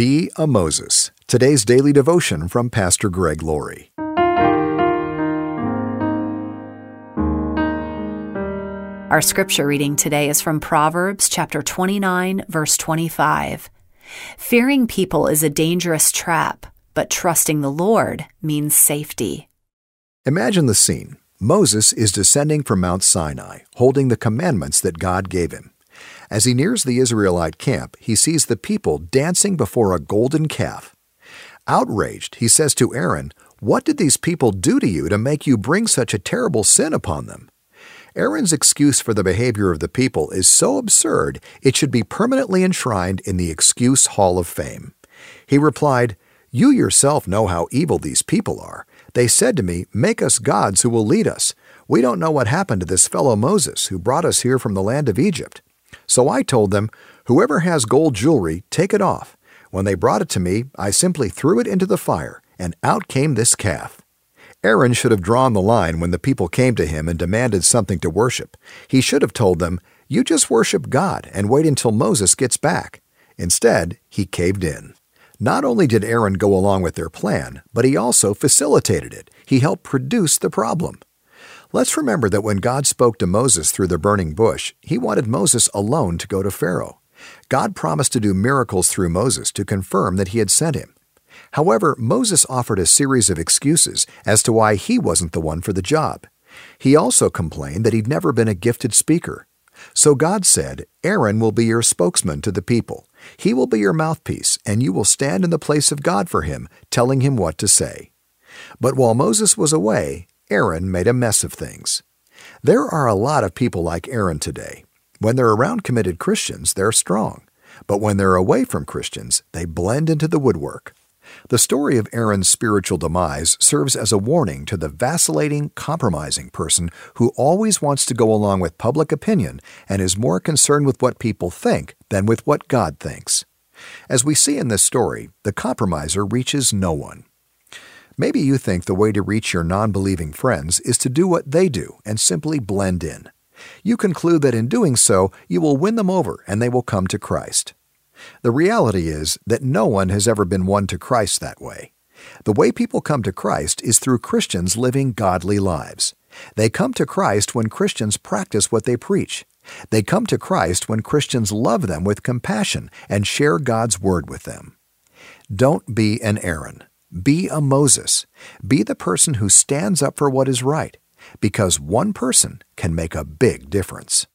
Be a Moses. Today's daily devotion from Pastor Greg Laurie. Our scripture reading today is from Proverbs chapter 29, verse 25. Fearing people is a dangerous trap, but trusting the Lord means safety. Imagine the scene. Moses is descending from Mount Sinai, holding the commandments that God gave him. As he nears the Israelite camp, he sees the people dancing before a golden calf. Outraged, he says to Aaron, What did these people do to you to make you bring such a terrible sin upon them? Aaron's excuse for the behavior of the people is so absurd it should be permanently enshrined in the Excuse Hall of Fame. He replied, You yourself know how evil these people are. They said to me, Make us gods who will lead us. We don't know what happened to this fellow Moses who brought us here from the land of Egypt. So I told them, Whoever has gold jewelry, take it off. When they brought it to me, I simply threw it into the fire, and out came this calf. Aaron should have drawn the line when the people came to him and demanded something to worship. He should have told them, You just worship God and wait until Moses gets back. Instead, he caved in. Not only did Aaron go along with their plan, but he also facilitated it. He helped produce the problem. Let's remember that when God spoke to Moses through the burning bush, he wanted Moses alone to go to Pharaoh. God promised to do miracles through Moses to confirm that he had sent him. However, Moses offered a series of excuses as to why he wasn't the one for the job. He also complained that he'd never been a gifted speaker. So God said, Aaron will be your spokesman to the people. He will be your mouthpiece, and you will stand in the place of God for him, telling him what to say. But while Moses was away, Aaron made a mess of things. There are a lot of people like Aaron today. When they're around committed Christians, they're strong. But when they're away from Christians, they blend into the woodwork. The story of Aaron's spiritual demise serves as a warning to the vacillating, compromising person who always wants to go along with public opinion and is more concerned with what people think than with what God thinks. As we see in this story, the compromiser reaches no one. Maybe you think the way to reach your non believing friends is to do what they do and simply blend in. You conclude that in doing so, you will win them over and they will come to Christ. The reality is that no one has ever been won to Christ that way. The way people come to Christ is through Christians living godly lives. They come to Christ when Christians practice what they preach. They come to Christ when Christians love them with compassion and share God's Word with them. Don't be an Aaron. Be a Moses. Be the person who stands up for what is right, because one person can make a big difference.